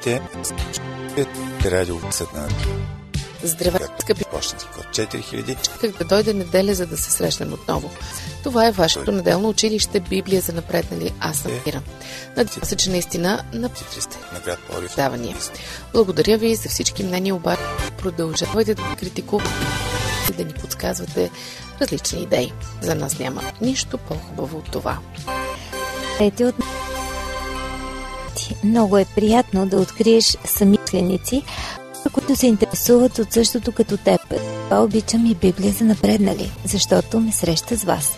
Здравейте, радио Съдна. Здравейте, скъпи Почтенски код 4000. как да дойде неделя, за да се срещнем отново. Това е вашето неделно училище Библия за напреднали. Аз съм Ира. Надявам се, че наистина написате на град давания. Благодаря ви за всички мнения, обаче продължавайте да критикувате и да ни подсказвате различни идеи. За нас няма нищо по-хубаво от това. Ете от много е приятно да откриеш самишленици, които се интересуват от същото като теб. Това обичам и Библия за напреднали, защото ме среща с вас.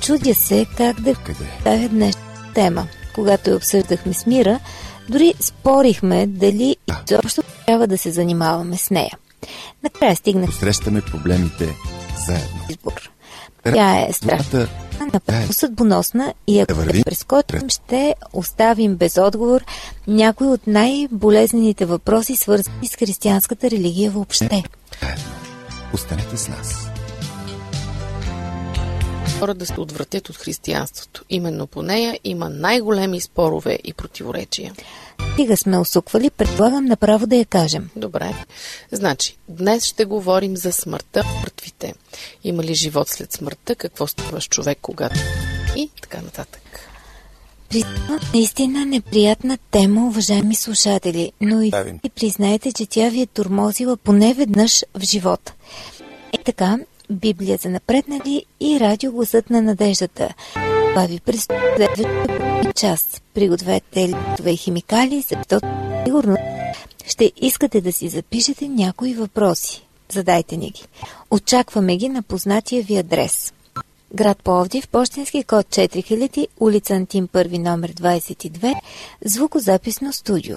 Чудя се как да представя днешната тема. Когато я обсъждахме с Мира, дори спорихме дали изобщо трябва да се занимаваме с нея. Накрая стигнах Срещаме проблемите заедно. избор. Тя е страшна Напълно съдбоносна и ако Да прескочим, ще оставим без отговор някои от най-болезнените въпроси, свързани с християнската религия въобще. заедно. Останете с нас. Хора да се отвратят от християнството. Именно по нея има най-големи спорове и противоречия. Стига сме усуквали, предполагам направо да я кажем. Добре. Значи, днес ще говорим за смъртта, мъртвите. Има ли живот след смъртта? Какво става с човек, когато... И така нататък. Признавам наистина неприятна тема, уважаеми слушатели, но и и признайте, че тя ви е турмозила поне веднъж в живота. Е така, Библия за напреднали и радио гласът на надеждата. Това ви следващия час. Пригответе листове и химикали, защото сигурно ще искате да си запишете някои въпроси. Задайте ни ги. Очакваме ги на познатия ви адрес. Град Пловдив, почтенски код 4000, улица Антим 1, номер 22, звукозаписно студио.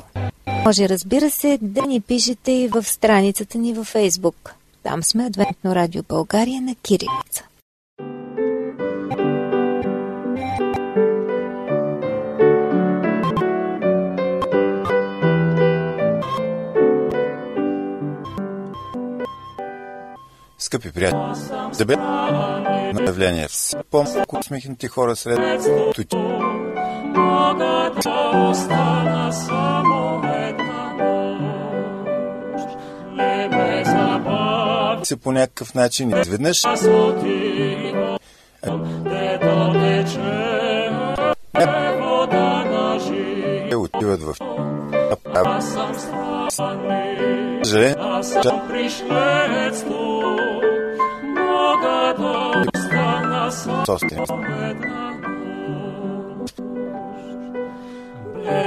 Може, разбира се, да ни пишете и в страницата ни във Фейсбук. Там сме Адвентно радио България на Кирилица. Скъпи приятели, да бе на явление все по-малко усмихнати хора сред тути. Бога да остана само се по някакъв начин изведнъж. Те отиват в Аз съм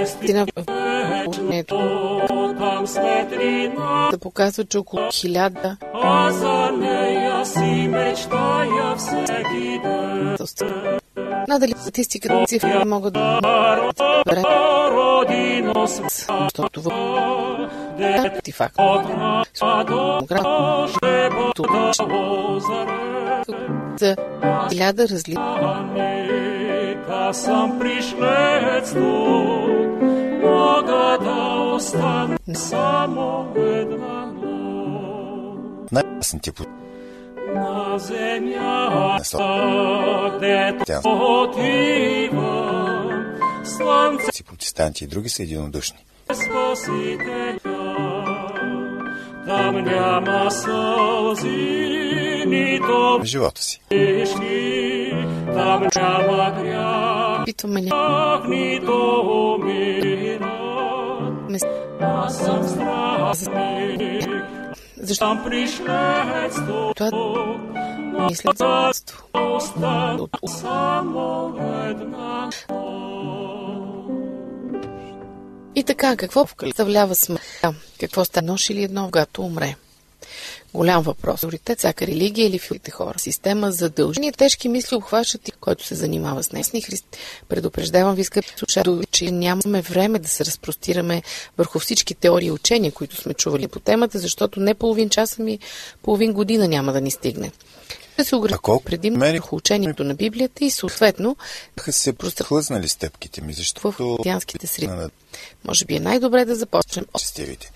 Истина, светлина, да показва, че около хиляда нея си мечтая всеки ден. Надали статистиката и цифри могат да разберат, Родино света, защото в ти факт. град за хиляда различни Аз съм пришлец тук, мога да остана само една най-ясните по На земята, дето отива, слънце си протестанти и други са единодушни. спасителя. Там няма сълзи, нито В живота си. там няма грях, Питваме някакви нито умира. места. Аз съм страстник, Защо това мисля само една И така, какво представлява смъртта? Какво стане нощ или едно, когато умре? Голям въпрос. Приоритет всяка религия или филите хора. Система задължения. Тежки мисли обхващат и който се занимава с несни христи. Предупреждавам ви, скъпи слушатели, че нямаме време да се разпростираме върху всички теории и учения, които сме чували по темата, защото не половин час, ами половин година няма да ни стигне. Да се колко предимно мери- върху учението на Библията и съответно се хлъзнали стъпките ми, в защото християнските среди. Може би е най-добре да започнем от честивите.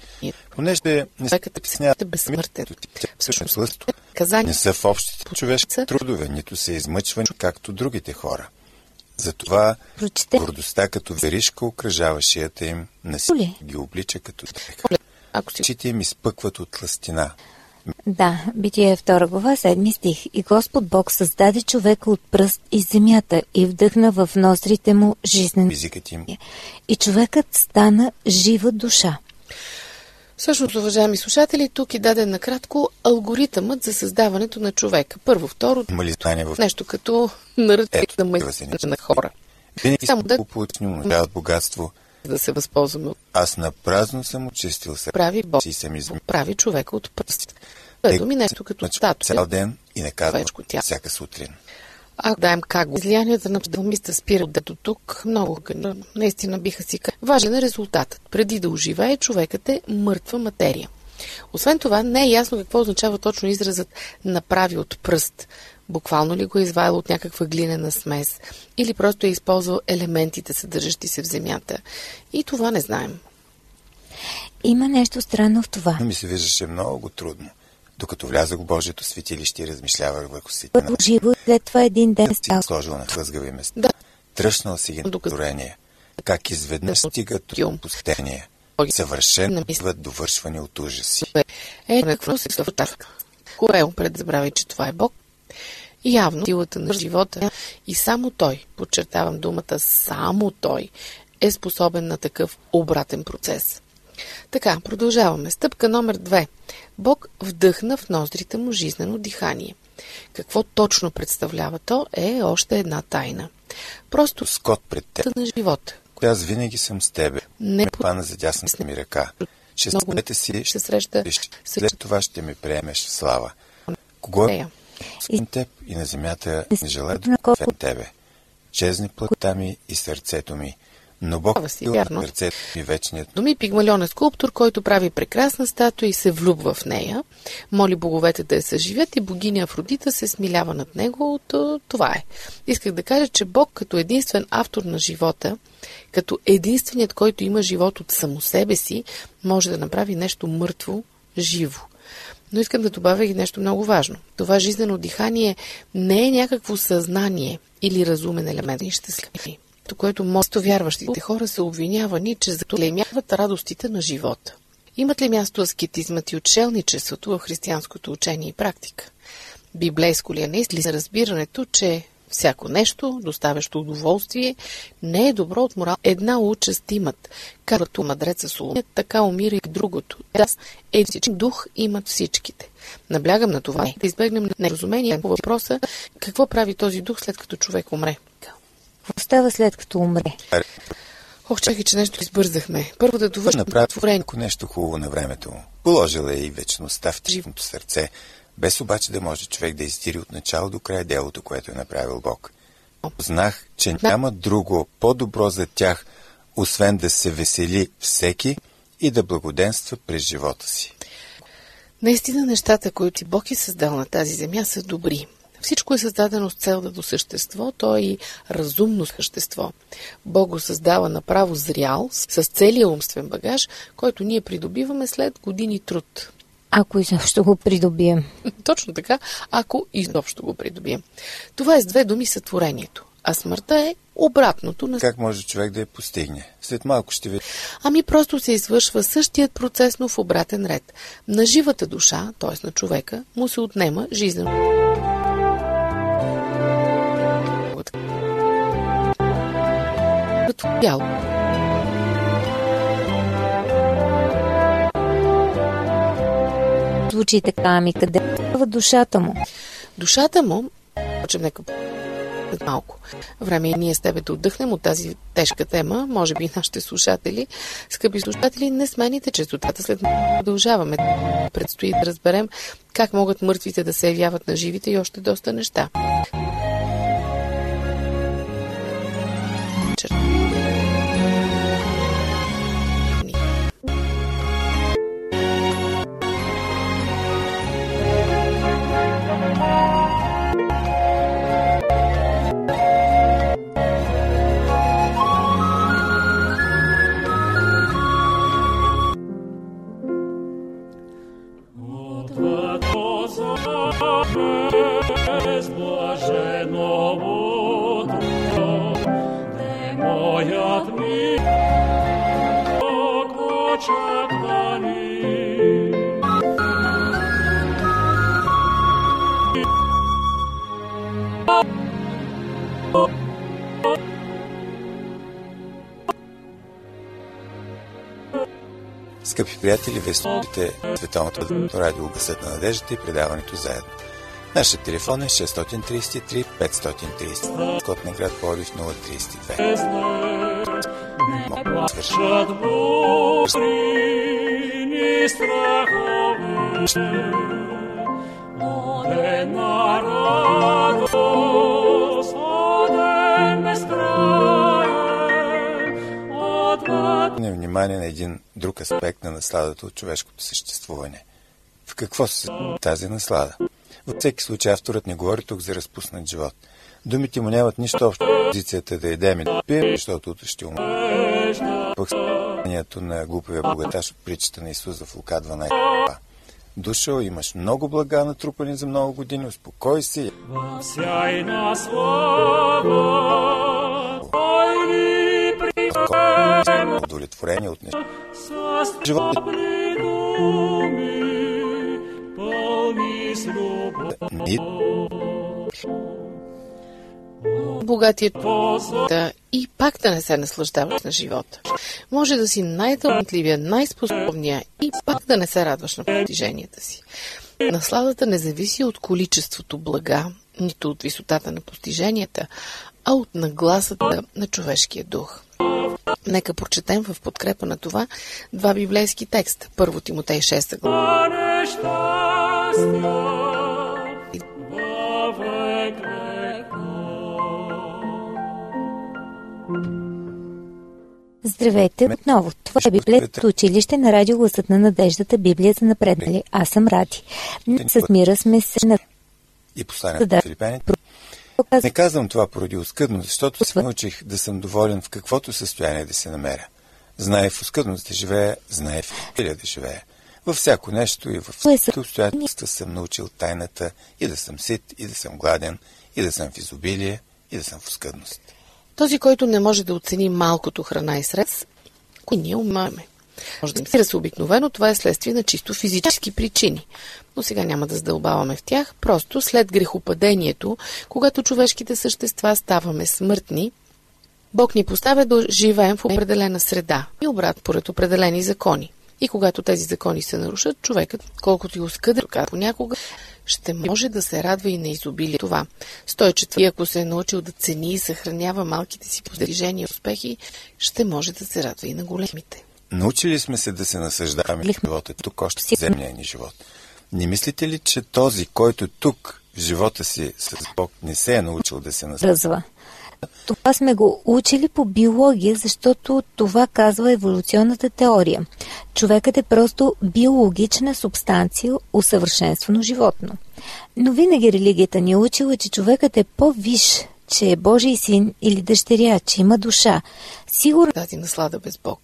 Понеже не човекът е безсмъртен. Всъщност Не са в общите човешки трудове, нито се измъчвани, както другите хора. Затова Прочете. гордостта като веришка окръжава шията им, насилие ги облича като дреха. Ако си Очите им изпъкват от тластина. Да, Битие 2 глава, 7 стих. И Господ Бог създаде човека от пръст из земята и вдъхна в ноздрите му жизнен. Езикът им И човекът стана жива душа. Всъщност, уважаеми слушатели, тук е даден накратко алгоритъмът за създаването на човека. Първо, второ, има ли знание в нещо като наръчник Ето, на неща. на хора. Винаги Само да- да получни умножават богатство. Да се възползваме от Аз на празно съм очистил се. прави Бог, и съм измил. прави човека от пръст. Това е думи нещо като статуя. цял ден и не тяло. всяка сутрин. Ако даем как го. Излиянията на псалмиста спират до тук. Много наистина биха си казали. Важен е резултатът. Преди да оживее, човекът е мъртва материя. Освен това, не е ясно какво означава точно изразът направи от пръст. Буквално ли го е изваял от някаква глинена смес или просто е използвал елементите, съдържащи се в земята. И това не знаем. Има нещо странно в това. Ми се виждаше много трудно. Докато влязах в Божието светилище и размишлявах върху живо, след това един ден си стал. сложил на хлъзгави места. Да. Тръщнал си ги на Докато- творение. Как изведнъж Йом. до пустение. Ой. Съвършено биват довършвани от ужаси. Е, какво се случва? Кое пред забравяй, че това е Бог? Явно силата на живота и само Той, подчертавам думата само Той, е способен на такъв обратен процес. Така, продължаваме. Стъпка номер две. Бог вдъхна в ноздрите му жизнено дихание. Какво точно представлява то е още една тайна. Просто Скот пред теб. на живота. Аз винаги съм с тебе. Не Ме хвана за дясната ми ръка. Ще Много стъпете си, ще среща след това ще ми приемеш в слава. Кого е. Към теб и на земята не желая На да колко- освен тебе. Чезне плътта ми и сърцето ми, но Бог си, е вярно. сърцето ми вечният. Доми Пигмалион е скулптор, който прави прекрасна статуя и се влюбва в нея. Моли боговете да я съживят и богиня Афродита се смилява над него. Това е. Исках да кажа, че Бог като единствен автор на живота, като единственият, който има живот от само себе си, може да направи нещо мъртво, живо. Но искам да добавя и нещо много важно. Това жизнено дихание не е някакво съзнание или разумен елемент. Ще се то, което мосто вярващите хора са обвинявани, че заклемяват радостите на живота. Имат ли място аскетизмът и отшелничеството в християнското учение и практика? Библейско ли е наистина разбирането, че всяко нещо, доставящо удоволствие, не е добро от морал. Една участ имат, както мъдреца Соломон, така умира и другото. Да, е дух имат всичките. Наблягам на това, да избегнем неразумение по въпроса какво прави този дух след като човек умре. Какво става след като умре? Ох, чакай, че нещо избързахме. Първо да довършим Направи творение. ако нещо хубаво на времето му. Положила е и вечността в живото сърце, без обаче да може човек да издири от начало до край делото, което е направил Бог. Знах, че няма друго по-добро за тях, освен да се весели всеки и да благоденства през живота си. Наистина нещата, които Бог е създал на тази земя, са добри. Всичко е създадено с цел да до същество, то е и разумно същество. Бог го създава направо зрял, с целия умствен багаж, който ние придобиваме след години труд. Ако изобщо го придобием. Точно така, ако изобщо го придобием. Това е с две думи сътворението. А смъртта е обратното на... Как може човек да я постигне? След малко ще ви... Ами просто се извършва същият процес, но в обратен ред. На живата душа, т.е. на човека, му се отнема жизнено. Тяло. Звучи така, ами къде става душата му? Душата му, почем нека малко време и ние с тебе да отдъхнем от тази тежка тема, може би нашите слушатели. Скъпи слушатели, не смените честотата, след продължаваме. Предстои да разберем как могат мъртвите да се явяват на живите и още доста неща. Скъпи приятели, вие слушате Световното радио Гъсът на надеждата и предаването заедно. Нашият телефон е 633 530. Код на град Полив 032. Мога да свърши. Ни страхове, одена радост, внимание на един друг аспект на насладата от човешкото съществуване. В какво се тази наслада? Във всеки случай авторът не говори тук за разпуснат живот. Думите му нямат нищо общо с позицията да едем и да пием, защото утре ще умре. Пък състоянието на глупавия богаташ от притчата на Исус в Лука 12. Дошъл, имаш много блага натрупани за много години, успокой се. Сяй на слава, приема Удовлетворение от неща. Богатият да и пак да не се наслаждаваш на живота. Може да си най-талантливия, най-способния и пак да не се радваш на постиженията си. Насладата не зависи от количеството блага, нито от висотата на постиженията, а от нагласата на човешкия дух. Нека прочетем в подкрепа на това два библейски текста. Първо Тимотей 6 глава. Здравейте отново. Това е Библейското училище на радио Гласът на надеждата Библия за напреднали. Аз съм Ради. С мира сме се на и посланието Да. Филипяните. Не казвам това поради оскъдност, защото се научих да съм доволен в каквото състояние да се намеря. Знае в оскъдност да живея, знае в изобилие да живея. Във всяко нещо и във всяко обстоятелства съм научил тайната и да съм сит, и да съм гладен, и да съм в изобилие, и да съм в оскъдност. Този, който не може да оцени малкото храна и средства, кои ние умаме. Може да се обикновено, това е следствие на чисто физически причини. Но сега няма да задълбаваме в тях. Просто след грехопадението, когато човешките същества ставаме смъртни, Бог ни поставя да живеем в определена среда и обрат поред определени закони. И когато тези закони се нарушат, човекът, колкото и оскъден понякога, ще може да се радва и на изобилие. Това. 104. И ако се е научил да цени и съхранява малките си постижения и успехи, ще може да се радва и на големите. Научили сме се да се насъждаваме в живота тук още в земния ни живот. Не мислите ли, че този, който тук в живота си с Бог не се е научил да се насъждава? Това сме го учили по биология, защото това казва еволюционната теория. Човекът е просто биологична субстанция, усъвършенствано животно. Но винаги религията ни е учила, че човекът е по-виш, че е Божий син или дъщеря, че има душа. Сигурно Тази наслада без Бог.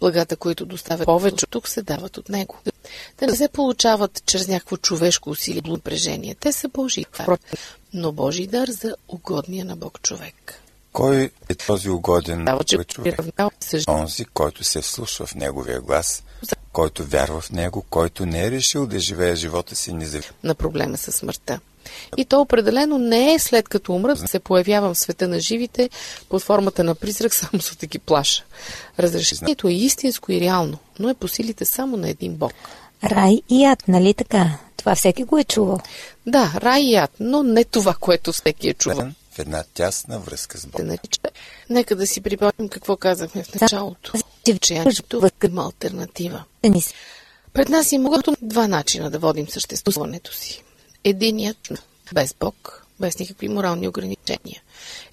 Благата, които доставят повече тук, се дават от Него. Те не се получават чрез някакво човешко усилие напрежение. Те са Божии. Но Божий дар за угодния на Бог човек. Кой е този угоден Дава, че човек? се Онзи, който се вслушва в неговия глас, който вярва в него, който не е решил да живее живота си независимо. на проблема с смъртта. И то определено не е след като умрат, да се появявам в света на живите под формата на призрак, само за да ги плаша. Разрешението е истинско и реално, но е по силите само на един Бог. рай и ад, нали така? Това всеки го е чувал. Да, рай и ад, но не това, което всеки е чувал. В една тясна връзка с Се Бог. нарича. Нека да си припомним какво казахме в началото. Че има альтернатива. Да ни се Пред нас има два начина да водим съществуването си. Единият без Бог, без никакви морални ограничения.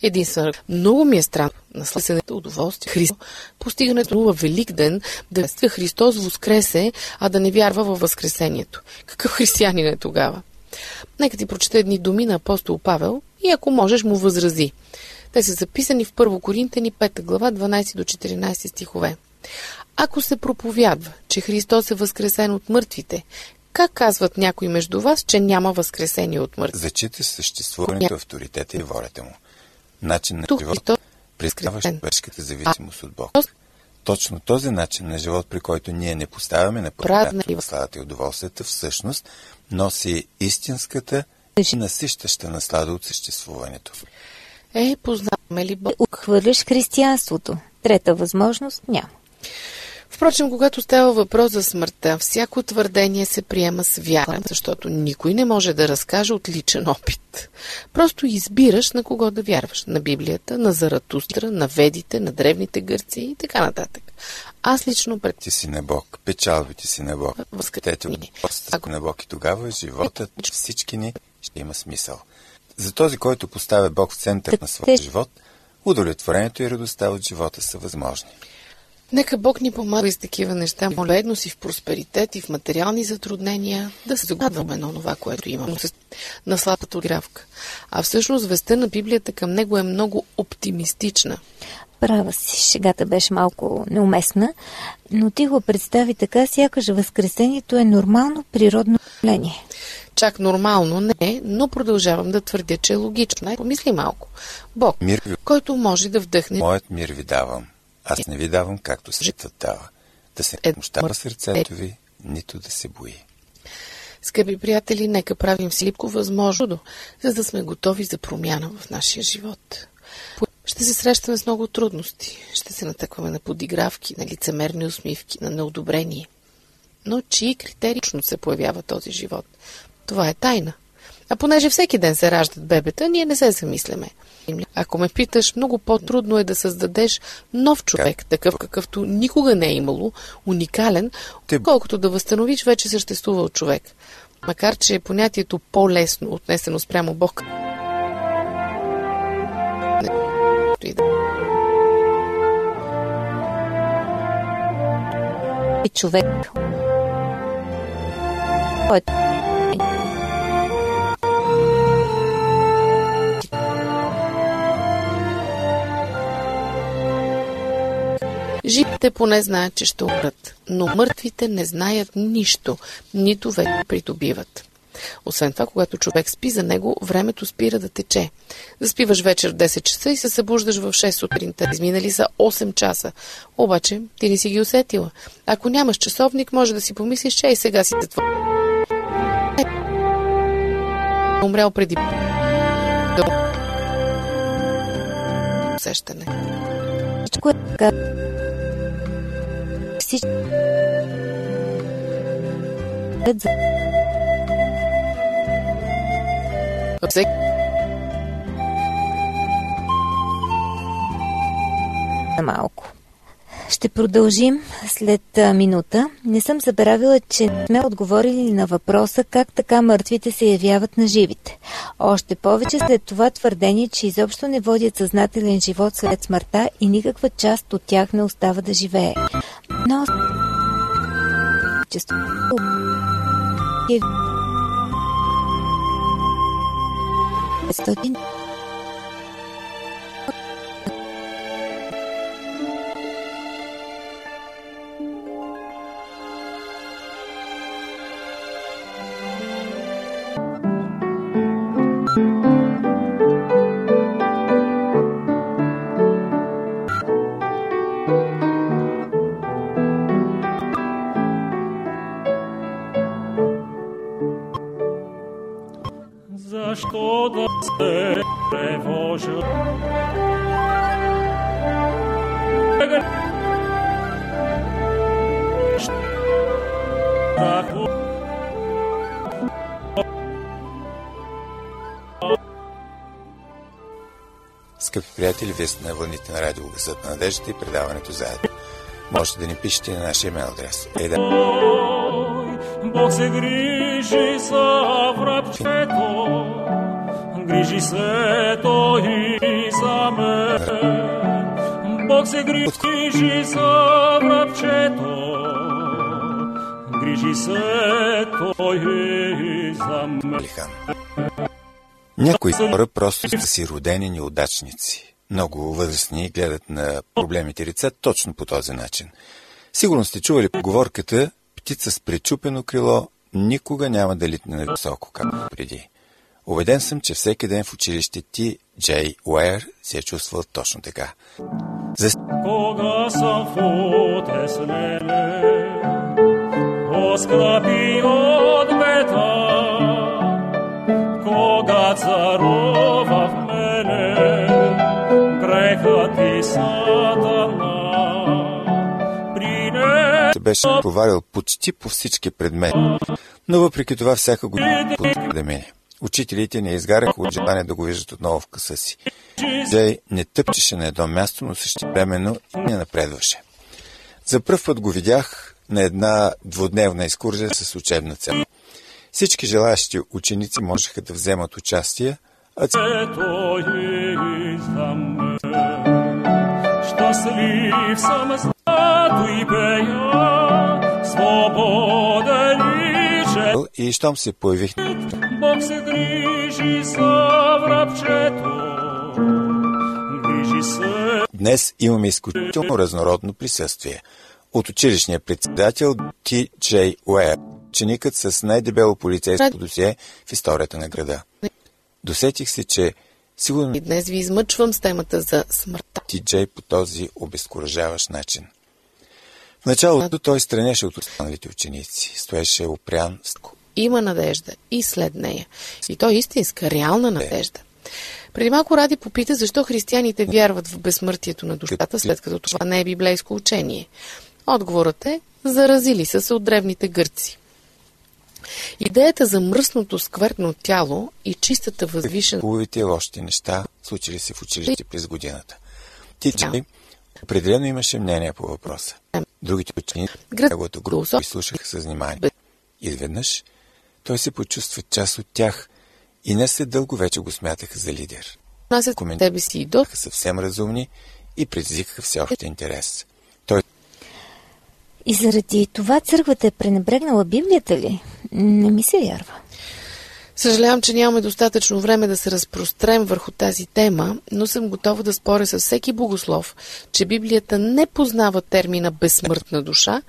Единствено, много ми е странно наследственото удоволствие. Христо, постигането на велик ден, да вества Христос воскресе, а да не вярва във възкресението. Какъв християнин е тогава? Нека ти прочета едни думи на апостол Павел и ако можеш му възрази. Те са записани в 1 Коринтени 5 глава 12 до 14 стихове. Ако се проповядва, че Христос е възкресен от мъртвите, как казват някои между вас, че няма възкресение от мъртвите? Зачита съществуването, авторитета и волята му. Начин на Тук живот, Христос прескрива възкресен. човешката зависимост от Бог. Точно този начин на живот, при който ние не поставяме на първата славата и удоволствията, всъщност носи истинската и насищаща наслада от съществуването. Е, познаваме ли Бог? отхвърляш християнството. Трета възможност няма. Впрочем, когато става въпрос за смъртта, всяко твърдение се приема с вяра, защото никой не може да разкаже от личен опит. Просто избираш на кого да вярваш. На Библията, на Заратустра, на ведите, на древните гърци и така нататък. Аз лично пред... Ти си на Бог, печалбите си на Бог. Възкрете Ако на Бог и тогава животът всички ни ще има смисъл. За този, който поставя Бог в център на своя живот, удовлетворението и радостта от живота са възможни. Нека Бог ни помага с такива неща, моледно си в просперитет и в материални затруднения, да се загадваме на това, което имаме на слабата гравка. А всъщност веста на Библията към него е много оптимистична. Права си, шегата беше малко неуместна, но ти го представи така, сякаш възкресението е нормално природно явление. Чак нормално не, но продължавам да твърдя, че е логично. Помисли малко. Бог, мир ви... който може да вдъхне... Моят мир ви давам. Аз не ви давам, както светът дава. Да се е, мощава сърцето ви, нито да се бои. Скъпи приятели, нека правим всичко възможно, за да сме готови за промяна в нашия живот. Ще се срещаме с много трудности. Ще се натъкваме на подигравки, на лицемерни усмивки, на неодобрение. Но чии критерично се появява този живот? Това е тайна. А понеже всеки ден се раждат бебета, ние не се замисляме. Ако ме питаш, много по-трудно е да създадеш нов човек, такъв какъвто никога не е имало, уникален, колкото да възстановиш вече съществувал човек. Макар, че понятието по-лесно, отнесено спрямо Бог, човек. Живите поне знаят, че ще умрат, но мъртвите не знаят нищо, нито вече придобиват. Освен това, когато човек спи за него, времето спира да тече. Заспиваш вечер в 10 часа и се събуждаш в 6 сутринта. Изминали са 8 часа. Обаче, ти не си ги усетила. Ако нямаш часовник, може да си помислиш, че и сега си затвор. Умрял преди усещане. Всичко е така. Всичко всеки малко. Ще продължим след минута. Не съм забравила, че сме отговорили на въпроса как така мъртвите се явяват на живите. Още повече след това твърдение, че изобщо не водят съзнателен живот след смъртта и никаква част от тях не остава да живее. Но... Често... Е 500 se trevожа. Скъпи приятели, вие сте на вълните на радио Гласът на надеждата и предаването заедно. Можете да ни пишете на нашия имейл адрес. Е, да. Бог се грижи за грижи се той за мен. Бог се грижи за врабчето, грижи се той за мен. Някои хора просто са си родени неудачници. Много възрастни гледат на проблемите лица точно по този начин. Сигурно сте чували поговорката птица с пречупено крило никога няма да литне на високо, както преди. Убеден съм, че всеки ден в училище ти, Джей Уейер, се е чувствал точно така. За... Кога съм футеснене, оскъпи от бета, кога царува в мене, грехът и сатана, беше провалил почти по всички предмети, но въпреки това всяка година да мине. Учителите не изгаряха от желание да го виждат отново в къса си. Джей не тъпчеше на едно място, но същевременно не напредваше. За първ път го видях на една двудневна екскурзия с учебна цел. Всички желаящи ученици можеха да вземат участие, а мен, щастлив и щом се появих Бог се грижи за врабчето, грижи се Днес имаме изключително разнородно присъствие. От училищния председател Ти Джей Уеб, ученикът с най-дебело полицейско досие в историята на града. Досетих се, че сигурно И днес ви измъчвам с темата за смъртта. Ти Джей по този обезкуражаващ начин. В началото той странеше от останалите ученици. Стоеше опрян, с Има надежда и след нея. И то е истинска, реална надежда. Преди малко Ради попита защо християните вярват в безсмъртието на душата, след като това не е библейско учение. Отговорът е заразили са се от древните гърци. Идеята за мръсното сквертно тяло и чистата възвишена хубавите лошите неща, случили се в училище през годината. Ти Джей определено имаше мнение по въпроса. Другите ученици Град- неговата група изслушаха с внимание. Изведнъж той се почувства част от тях и не след дълго вече го смятаха за лидер. отнасят към Коментар- тебе си и до съвсем разумни и предизвикаха всеобщ интерес. Той И заради това църквата е пренебрегнала Библията ли? Не ми се вярва. Съжалявам, че нямаме достатъчно време да се разпрострем върху тази тема, но съм готова да споря с всеки богослов, че Библията не познава термина безсмъртна душа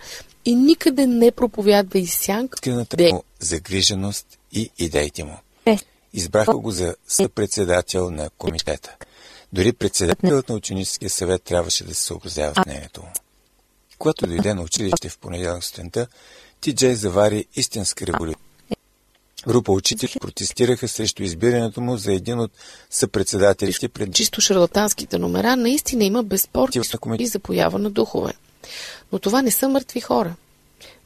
и никъде не проповядва и сянка искрената му загриженост и идеите му. Е, Избраха го за съпредседател на комитета. Дори председателът на ученическия съвет трябваше да се съобразява с мнението му. Когато дойде на училище в понеделник сутринта, Ти Джей завари истинска революция. Група учители протестираха срещу избирането му за един от съпредседателите пред чисто шарлатанските номера, наистина има безспорни и за поява на духове. Но това не са мъртви хора.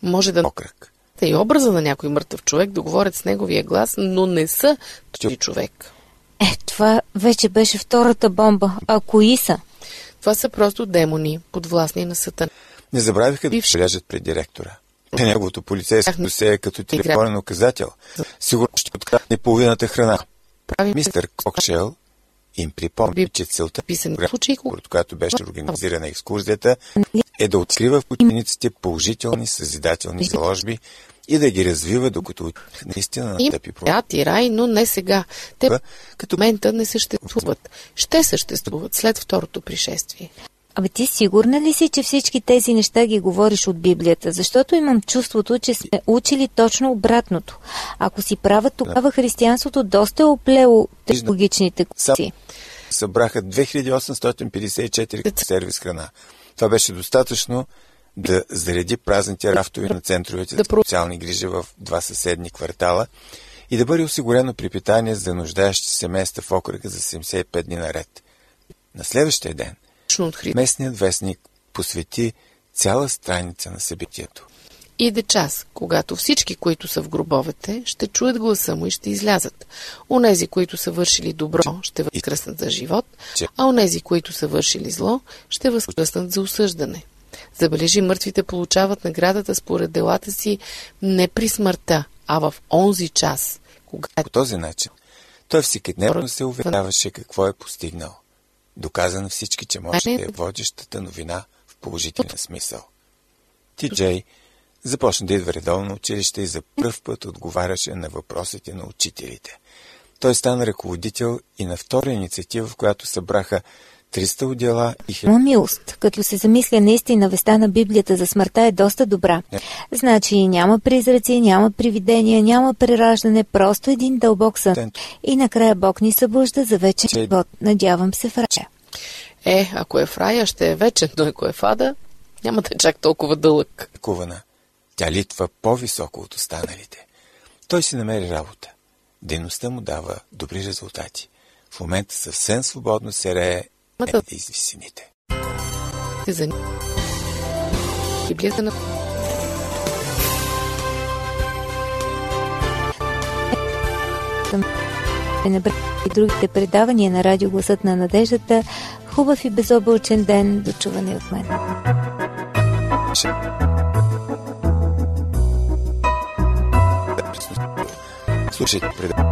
Може да окръг. Е и образа на някой мъртъв човек, да говорят с неговия глас, но не са този човек. Е, това вече беше втората бомба. А кои са? Това са просто демони, подвластни на сатана. Не забравиха да бележат пред директора. На неговото полицейско досе е като телефонен указател. Сигурно ще открадне половината храна. Правим Мистер Кокшел им припомни, че целта случаи, според която беше организирана екскурзията, е да открива в учениците положителни съзидателни заложби и да ги развива, докато наистина настъпи свят и рай, но не сега. Те Като момента не съществуват. Ще съществуват след второто пришествие. Абе ти сигурна ли си, че всички тези неща ги говориш от Библията? Защото имам чувството, че сме учили точно обратното. Ако си права, тогава християнството доста е оплело технологичните Сам- си. събраха 2854 сервис храна. Това беше достатъчно да зареди празните рафтове на центровете за социални грижи в два съседни квартала и да бъде осигурено припитание за нуждаещи се места в окръга за 75 дни наред. На следващия ден местният вестник посвети цяла страница на събитието. Иде час, когато всички, които са в гробовете, ще чуят гласа му и ще излязат. Онези, които са вършили добро, ще възкръснат за живот, а онези, които са вършили зло, ще възкръснат за осъждане. Забележи, мъртвите получават наградата според делата си не при смъртта, а в онзи час, когато По този начин той всекидневно се уверяваше какво е постигнал. Доказа на всички, че може да е водещата новина в положителен смисъл. Ти Джей започна да идва редовно училище и за пръв път отговаряше на въпросите на учителите. Той стана ръководител и на втора инициатива, в която събраха 300 отдела и хиляди Има милост. Като се замисля наистина веста на Библията за смъртта е доста добра. Значи няма призраци, няма привидения, няма прераждане, просто един дълбок сън. И накрая Бог ни събужда за вечен Че- живот. Надявам се в рая. е, ако е в рая, ще е вечен, но ако е в ада, няма да е чак толкова дълъг. кувана. Тя литва по-високо от останалите. Той си намери работа. Дейността му дава добри резултати. В момента съвсем свободно се рее Мотор. Е, извините. Ты за... И на... Е, и другите предавания на радио Гласът на надеждата. Хубав и безоблачен ден. до чуване от мен. Слушайте предавания.